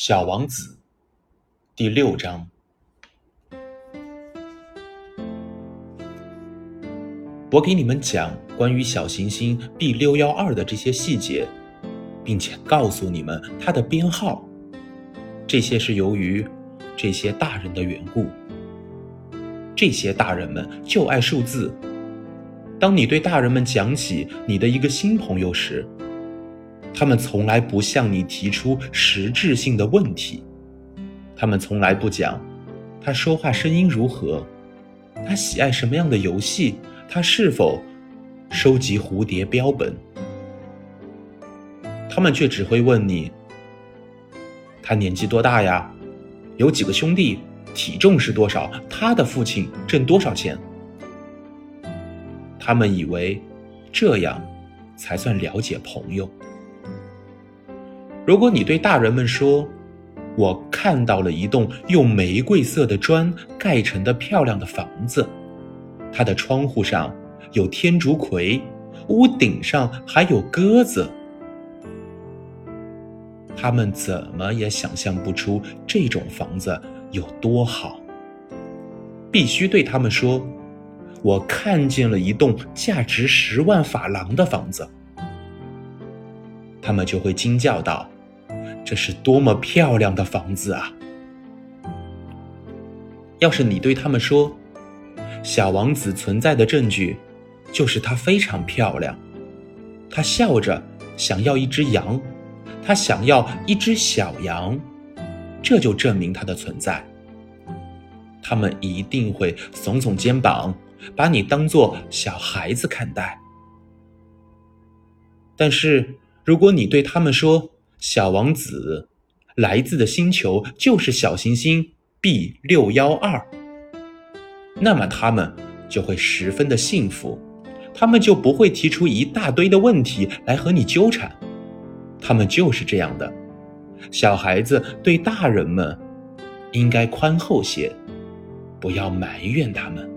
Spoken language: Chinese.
小王子，第六章。我给你们讲关于小行星 B 六幺二的这些细节，并且告诉你们它的编号。这些是由于这些大人的缘故。这些大人们就爱数字。当你对大人们讲起你的一个新朋友时，他们从来不向你提出实质性的问题，他们从来不讲他说话声音如何，他喜爱什么样的游戏，他是否收集蝴蝶标本。他们却只会问你：他年纪多大呀？有几个兄弟？体重是多少？他的父亲挣多少钱？他们以为这样才算了解朋友。如果你对大人们说：“我看到了一栋用玫瑰色的砖盖成的漂亮的房子，它的窗户上有天竺葵，屋顶上还有鸽子。”他们怎么也想象不出这种房子有多好。必须对他们说：“我看见了一栋价值十万法郎的房子。”他们就会惊叫道。这是多么漂亮的房子啊！要是你对他们说，小王子存在的证据就是他非常漂亮，他笑着想要一只羊，他想要一只小羊，这就证明他的存在。他们一定会耸耸肩膀，把你当做小孩子看待。但是如果你对他们说，小王子来自的星球就是小行星 B 六幺二，那么他们就会十分的幸福，他们就不会提出一大堆的问题来和你纠缠，他们就是这样的。小孩子对大人们应该宽厚些，不要埋怨他们。